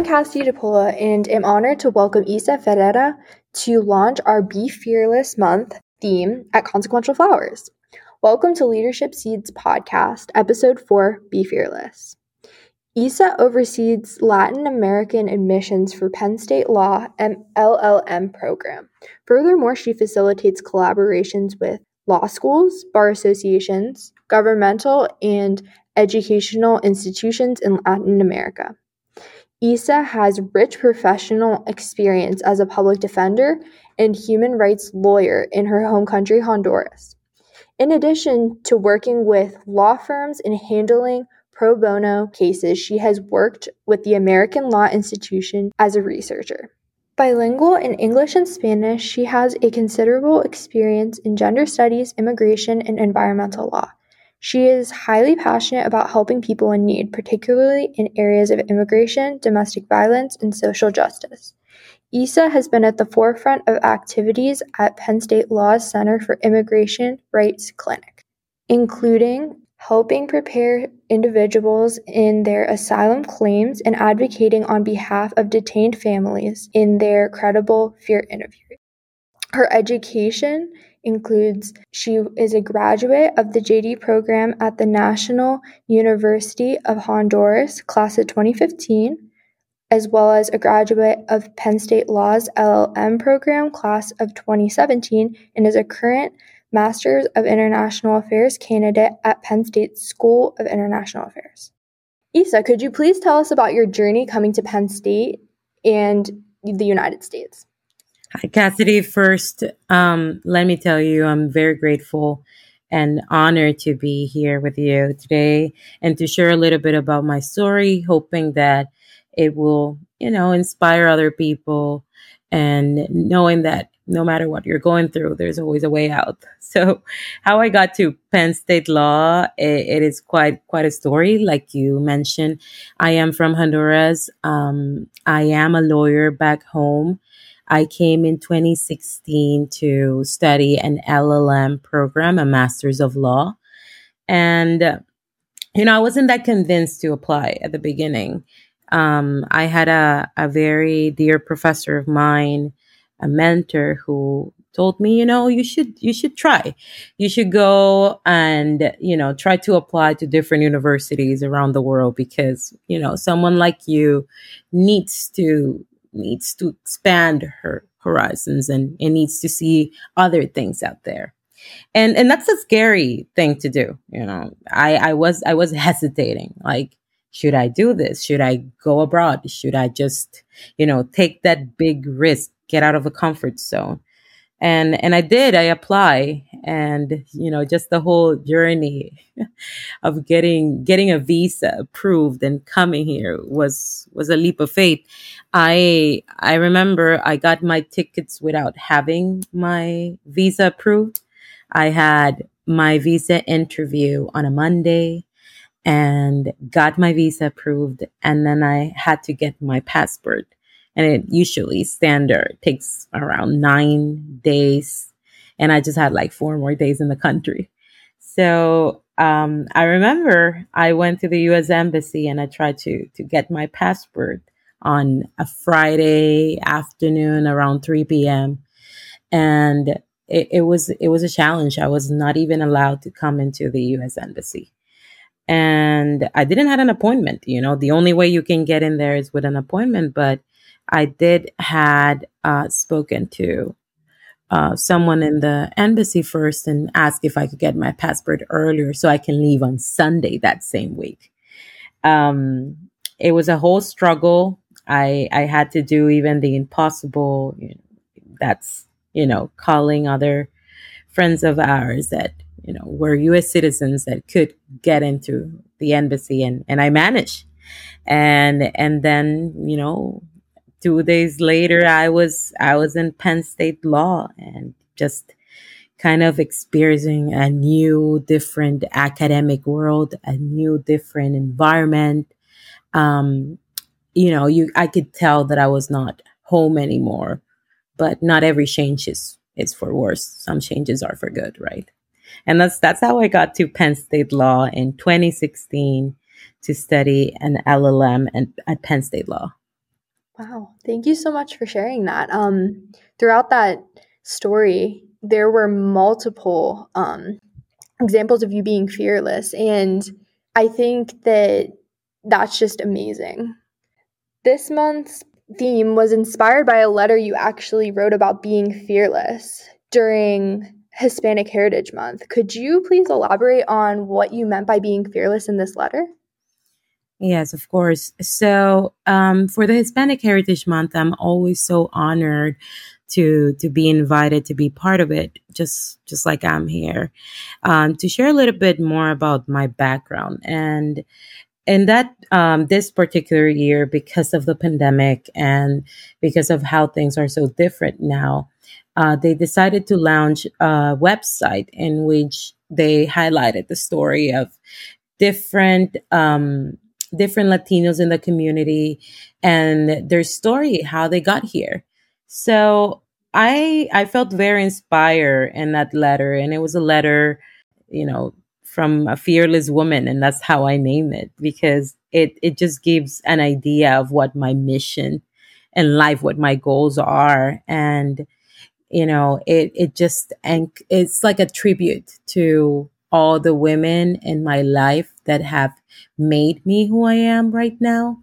I'm Cassie DiPaola and am honored to welcome Isa Ferrera to launch our Be Fearless Month theme at Consequential Flowers. Welcome to Leadership Seeds Podcast, Episode 4 Be Fearless. Isa oversees Latin American admissions for Penn State Law and LLM program. Furthermore, she facilitates collaborations with law schools, bar associations, governmental and educational institutions in Latin America. Isa has rich professional experience as a public defender and human rights lawyer in her home country, Honduras. In addition to working with law firms and handling pro bono cases, she has worked with the American Law Institution as a researcher. Bilingual in English and Spanish, she has a considerable experience in gender studies, immigration, and environmental law. She is highly passionate about helping people in need, particularly in areas of immigration, domestic violence, and social justice. Isa has been at the forefront of activities at Penn State Law's Center for Immigration Rights Clinic, including helping prepare individuals in their asylum claims and advocating on behalf of detained families in their credible fear interviews. Her education includes she is a graduate of the JD program at the National University of Honduras, class of 2015, as well as a graduate of Penn State Law's LLM program, class of 2017, and is a current Masters of International Affairs candidate at Penn State School of International Affairs. Isa, could you please tell us about your journey coming to Penn State and the United States? Hi, Cassidy. First, um, let me tell you, I'm very grateful and honored to be here with you today and to share a little bit about my story, hoping that it will, you know, inspire other people and knowing that no matter what you're going through, there's always a way out. So, how I got to Penn State Law, it, it is quite quite a story. Like you mentioned, I am from Honduras. Um, I am a lawyer back home. I came in 2016 to study an LLM program, a Master's of Law. And, you know, I wasn't that convinced to apply at the beginning. Um, I had a, a very dear professor of mine, a mentor who told me, you know, you should, you should try. You should go and, you know, try to apply to different universities around the world because, you know, someone like you needs to needs to expand her horizons and, and needs to see other things out there. And and that's a scary thing to do you know. I i was i was hesitating like should i do this? Should i go abroad? Should i just you know take that big risk get out of a comfort zone and and I did I apply and you know just the whole journey of getting getting a visa approved and coming here was was a leap of faith. I I remember I got my tickets without having my visa approved. I had my visa interview on a Monday and got my visa approved. And then I had to get my passport and it usually standard takes around nine days. And I just had like four more days in the country. So um, I remember I went to the U.S. Embassy and I tried to to get my passport on a Friday afternoon around 3 p.m. And it, it was it was a challenge. I was not even allowed to come into the U.S. Embassy and I didn't have an appointment. You know, the only way you can get in there is with an appointment. But I did had uh, spoken to uh, someone in the embassy first and asked if I could get my passport earlier so I can leave on Sunday that same week. Um, it was a whole struggle. I I had to do even the impossible. You know, that's you know calling other friends of ours that you know were U.S. citizens that could get into the embassy, and and I managed. And and then you know two days later i was i was in penn state law and just kind of experiencing a new different academic world a new different environment. Um you know you i could tell that i was not home anymore but not every change is is for worse. Some changes are for good right? And that's that's how i got to penn state law in 2016 to study an llm and, at penn state law Wow. Thank you so much for sharing that. Um, throughout that story, there were multiple um, examples of you being fearless. And I think that that's just amazing. This month's theme was inspired by a letter you actually wrote about being fearless during Hispanic Heritage Month. Could you please elaborate on what you meant by being fearless in this letter? Yes, of course. So, um, for the Hispanic Heritage Month, I'm always so honored to to be invited to be part of it. Just just like I'm here, um, to share a little bit more about my background and and that um, this particular year, because of the pandemic and because of how things are so different now, uh, they decided to launch a website in which they highlighted the story of different um, different Latinos in the community and their story, how they got here. So I I felt very inspired in that letter, and it was a letter, you know, from a fearless woman, and that's how I named it because it it just gives an idea of what my mission in life, what my goals are, and you know, it it just and it's like a tribute to all the women in my life that have made me who I am right now.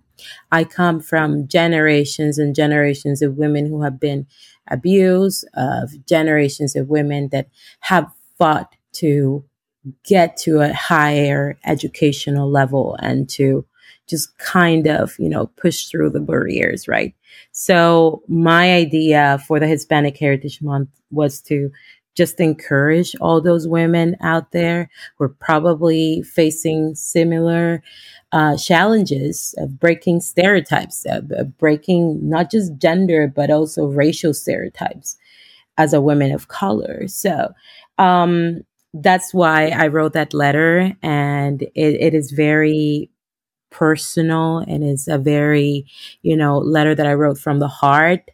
I come from generations and generations of women who have been abused, of generations of women that have fought to get to a higher educational level and to just kind of, you know, push through the barriers, right? So my idea for the Hispanic Heritage Month was to just encourage all those women out there who are probably facing similar uh, challenges of breaking stereotypes, of, of breaking not just gender, but also racial stereotypes as a woman of color. So, um, that's why I wrote that letter, and it, it is very personal and it's a very, you know, letter that I wrote from the heart.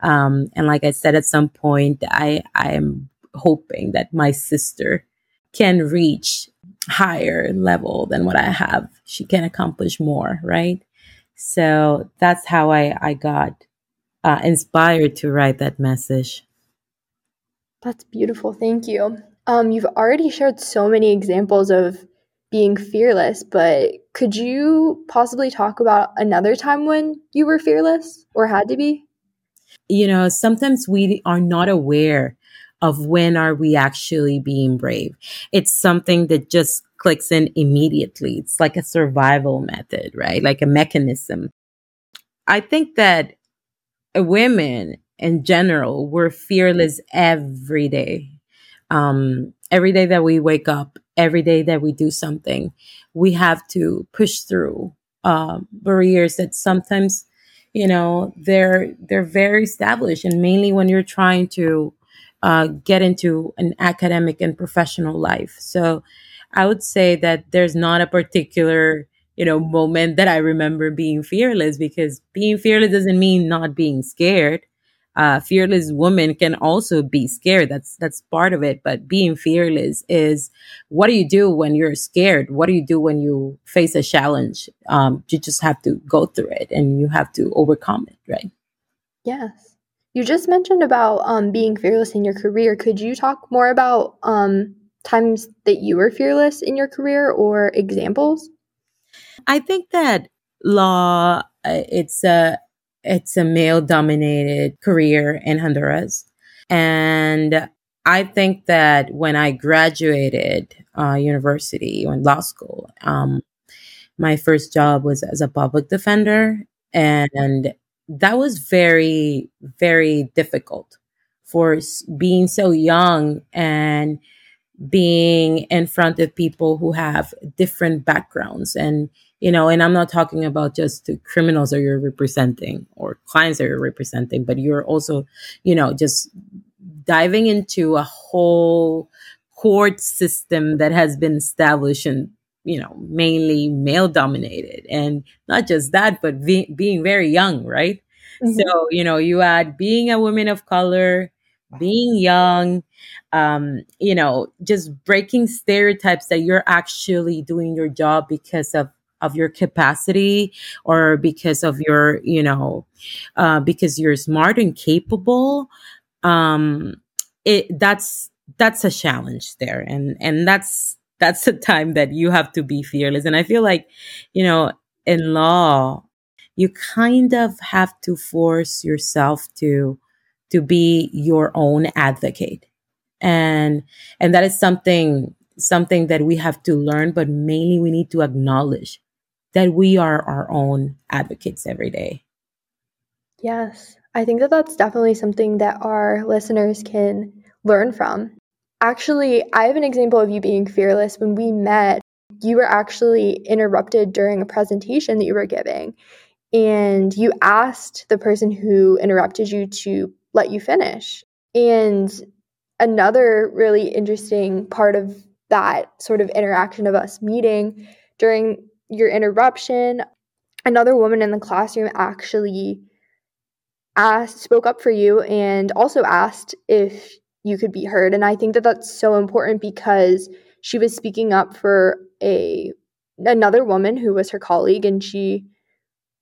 Um, and like I said, at some point, I I am hoping that my sister can reach higher level than what I have. She can accomplish more, right? So that's how I, I got uh, inspired to write that message. That's beautiful. Thank you. Um, you've already shared so many examples of being fearless, but could you possibly talk about another time when you were fearless or had to be? You know, sometimes we are not aware of when are we actually being brave. It's something that just clicks in immediately. It's like a survival method, right? Like a mechanism. I think that women in general, we're fearless every day. Um, every day that we wake up, every day that we do something, we have to push through uh, barriers that sometimes, you know, they're they're very established, and mainly when you're trying to uh, get into an academic and professional life. So I would say that there's not a particular, you know, moment that I remember being fearless because being fearless doesn't mean not being scared. Uh, fearless woman can also be scared. That's that's part of it. But being fearless is what do you do when you're scared? What do you do when you face a challenge? Um, you just have to go through it and you have to overcome it, right? Yes. You just mentioned about um, being fearless in your career. Could you talk more about um, times that you were fearless in your career or examples? I think that law uh, it's a it's a male dominated career in Honduras, and I think that when I graduated uh, university or law school, um, my first job was as a public defender, and that was very, very difficult for being so young and being in front of people who have different backgrounds. And you know and i'm not talking about just the criminals that you're representing or clients that you're representing but you're also you know just diving into a whole court system that has been established and you know, mainly male dominated. And not just that, but be- being very young, right? Mm-hmm. So, you know, you add being a woman of color, being young, um, you know, just breaking stereotypes that you're actually doing your job because of of your capacity or because of your you know uh, because you're smart and capable um it that's that's a challenge there and and that's that's the time that you have to be fearless. And i feel like you know in law you kind of have to force yourself to to be your own advocate. And and that is something something that we have to learn but mainly we need to acknowledge that we are our own advocates every day. Yes. I think that that's definitely something that our listeners can learn from actually i have an example of you being fearless. When we met you were actually interrupted during a presentation that you were giving and you asked the person who interrupted you to let you finish. And another really interesting part of that sort of interaction of us meeting during your interruption another woman in the classroom actually asked spoke up for you and also asked if you could be heard and i think that that's so important because she was speaking up for a another woman who was her colleague and she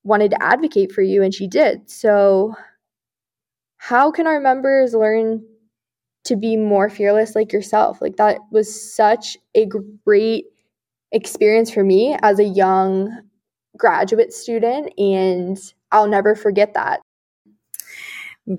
wanted to advocate for you and she did so how can our members learn to be more fearless like yourself. Like that was such a great experience for me as a young graduate student and I'll never forget that.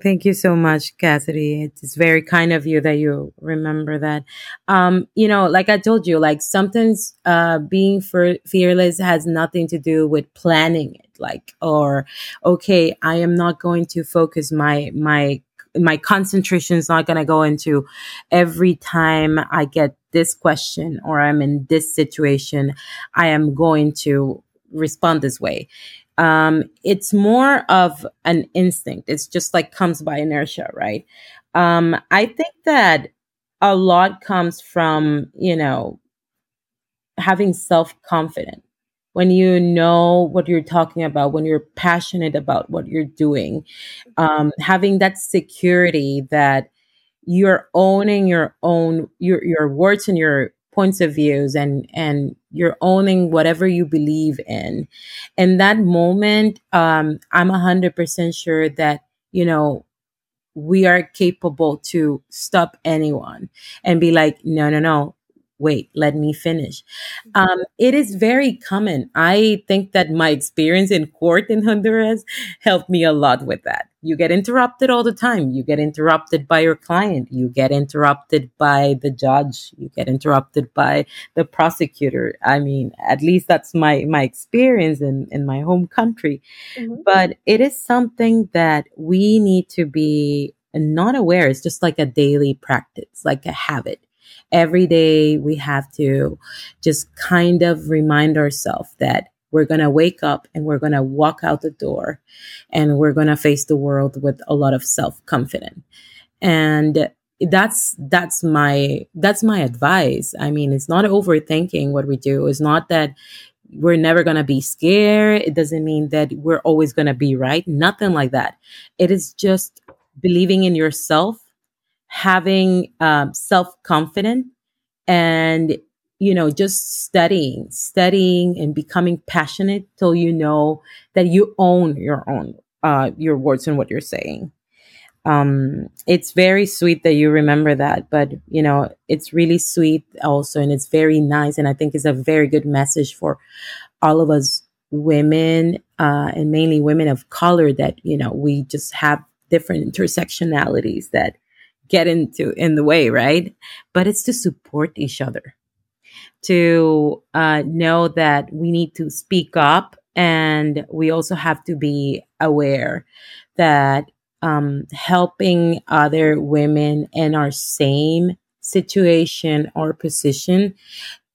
Thank you so much, Cassidy. It's very kind of you that you remember that. Um, you know, like I told you, like sometimes uh, being for fearless has nothing to do with planning it. Like, or okay, I am not going to focus my my my concentration is not going to go into every time I get this question or I'm in this situation, I am going to respond this way. Um, it's more of an instinct. It's just like comes by inertia, right? Um, I think that a lot comes from, you know, having self confidence when you know what you're talking about, when you're passionate about what you're doing, um, having that security that you're owning your own your your words and your points of views and and you're owning whatever you believe in. In that moment um i'm a hundred percent sure that you know we are capable to stop anyone and be like no no no wait, let me finish. Mm-hmm. Um, it is very common. I think that my experience in court in Honduras helped me a lot with that. You get interrupted all the time. You get interrupted by your client. You get interrupted by the judge. You get interrupted by the prosecutor. I mean, at least that's my, my experience in, in my home country. Mm-hmm. But it is something that we need to be not aware. It's just like a daily practice, like a habit every day we have to just kind of remind ourselves that we're going to wake up and we're going to walk out the door and we're going to face the world with a lot of self-confidence. And that's that's my that's my advice. I mean it's not overthinking what we do. It's not that we're never going to be scared. It doesn't mean that we're always going to be right. Nothing like that. It is just believing in yourself having um, self confidence and you know just studying studying and becoming passionate till you know that you own your own uh, your words and what you're saying. Um, it's very sweet that you remember that but you know it's really sweet also and it's very nice and i think it's a very good message for all of us women uh, and mainly women of color that you know we just have different intersectionalities that get into in the way, right? But it's to support each other, to uh, know that we need to speak up, and we also have to be aware that um, helping other women in our same situation or position,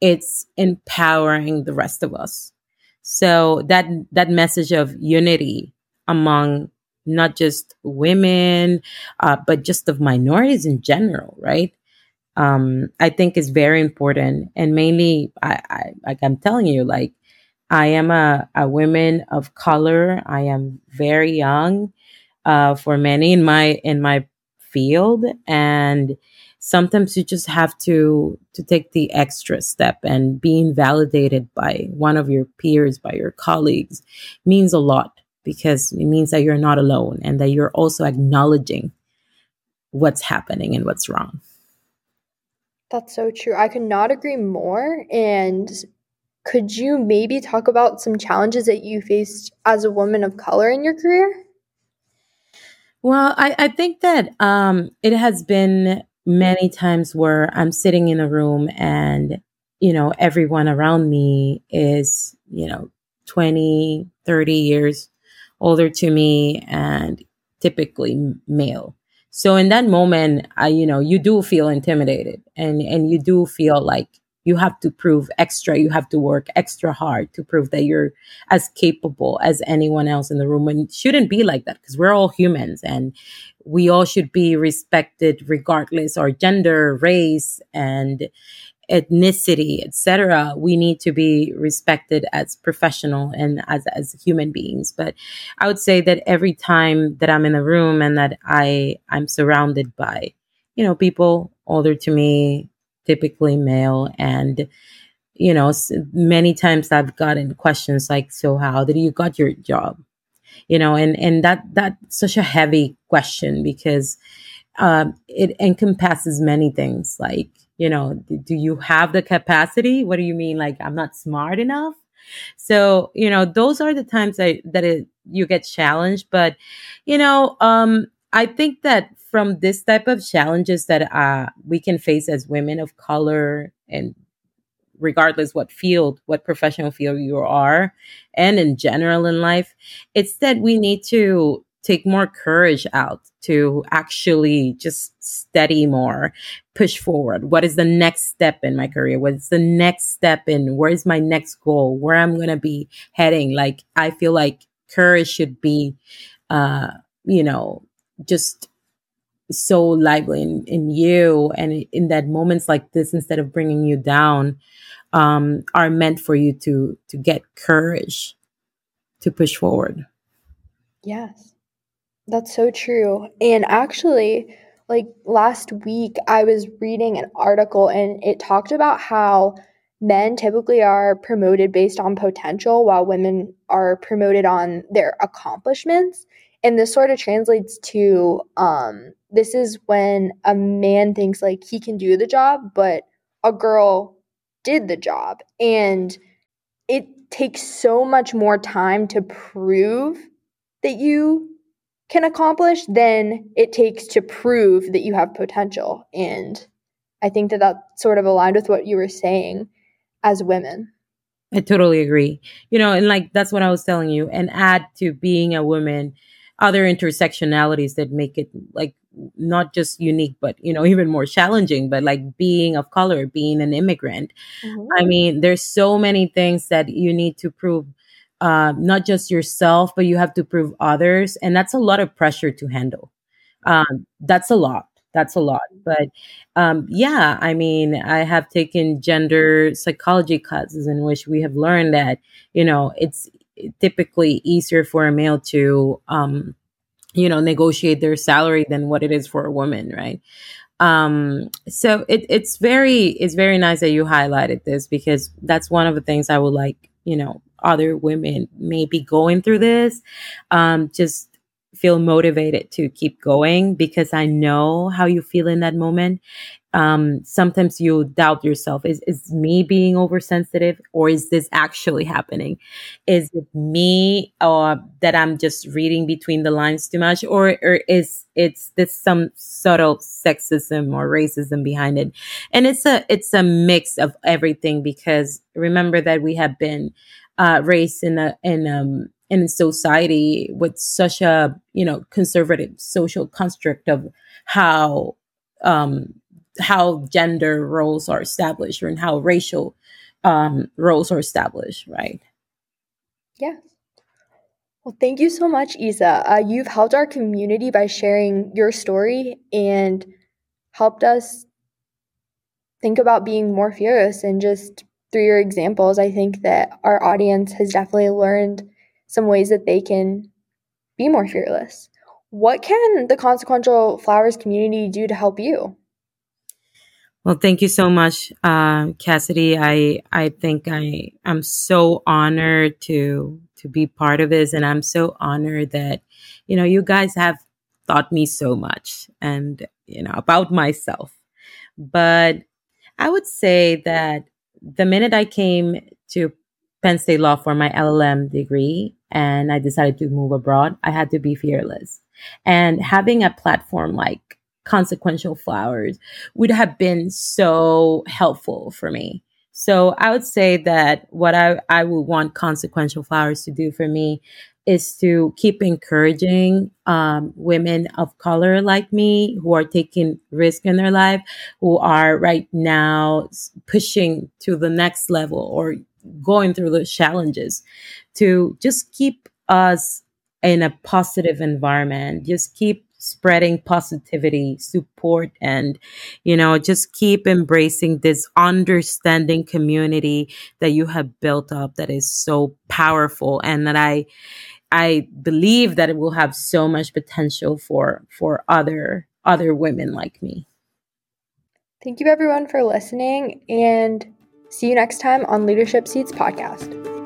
it's empowering the rest of us. So that that message of unity among not just women, uh, but just of minorities in general, right? Um, I think is very important. And mainly, I, I, like I'm telling you, like, I am a, a woman of color. I am very young. Uh, for many in my, in my field and sometimes you just have to to take the extra step and being validated by one of your peers by your colleagues means a lot because it means that you're not alone and that you're also acknowledging what's happening and what's wrong. That's so true. I could not agree more. And could you maybe talk about some challenges that you faced as a woman of color in your career? Well, I, I think that um, it has been many times where I'm sitting in a room and, you know, everyone around me is, you know, 20, 30 years older to me and typically male. So in that moment, I, you know, you do feel intimidated and, and you do feel like you have to prove extra you have to work extra hard to prove that you're as capable as anyone else in the room and shouldn't be like that because we're all humans and we all should be respected regardless our gender race and ethnicity etc we need to be respected as professional and as as human beings. But i would say that every time that i'm in a room and that i i'm surrounded by you know people older to me typically male and you know many times i've gotten questions like so how did you got your job? You know and and that that's such a heavy question because um, it encompasses many things like you know do you have the capacity? What do you mean like i'm not smart enough? So you know those are the times that that it, you get challenged but you know um i think that from this type of challenges that uh, we can face as women of color and regardless what field what professional field you are and in general in life it's that we need to take more courage out to actually just study more push forward. What is the next step in my career? What's the next step in where's my next goal? Where i'm going to be heading? Like i feel like courage should be uh you know just so lively in, in you and in that moments like this instead of bringing you down um, are meant for you to to get courage to push forward. Yes that's so true and actually like last week i was reading an article and it talked about how men typically are promoted based on potential while women are promoted on their accomplishments and this sort of translates to um, this is when a man thinks like he can do the job, but a girl did the job. And it takes so much more time to prove that you can accomplish than it takes to prove that you have potential. And I think that that sort of aligned with what you were saying as women. I totally agree. You know, and like that's what I was telling you. And add to being a woman other intersectionalities that make it like not just unique but you know even more challenging but like being of color being an immigrant mm-hmm. i mean there's so many things that you need to prove uh, not just yourself but you have to prove others and that's a lot of pressure to handle. Um, that's a lot. That's a lot. But um, yeah i mean i have taken gender psychology classes in which we have learned that you know it's typically easier for a male to um, you know negotiate their salary than what it is for a woman right? Um so it, it's very it's very nice that you highlighted this because that's one of the things i would like you know other women maybe going through this um just feel motivated to keep going because i know how you feel in that moment um, sometimes you doubt yourself. Is is me being oversensitive, or is this actually happening? Is it me, uh, that I'm just reading between the lines too much, or or is it's this some subtle sexism or racism behind it? And it's a it's a mix of everything because remember that we have been uh, raised in a in um in society with such a you know conservative social construct of how um how gender roles are established and how racial um, roles are established, right? yeah Well, thank you so much, Isa. Uh, you've helped our community by sharing your story and helped us think about being more fearless. And just through your examples, I think that our audience has definitely learned some ways that they can be more fearless. What can the Consequential Flowers community do to help you? Well, thank you so much, uh, Cassidy. I I think I I'm so honored to to be part of this, and I'm so honored that you know you guys have taught me so much and you know about myself. But I would say that the minute I came to Penn State Law for my LLM degree and I decided to move abroad, I had to be fearless. And having a platform like consequential flowers would have been so helpful for me. So I would say that what I, I would want consequential flowers to do for me is to keep encouraging um, women of color like me who are taking risk in their life, who are right now pushing to the next level or going through the challenges to just keep us in a positive environment, just keep spreading positivity, support, and, you know, just keep embracing this understanding community that you have built up that is so powerful and that I, I believe that it will have so much potential for, for other, other women like me. Thank you everyone for listening and see you next time on Leadership Seeds podcast.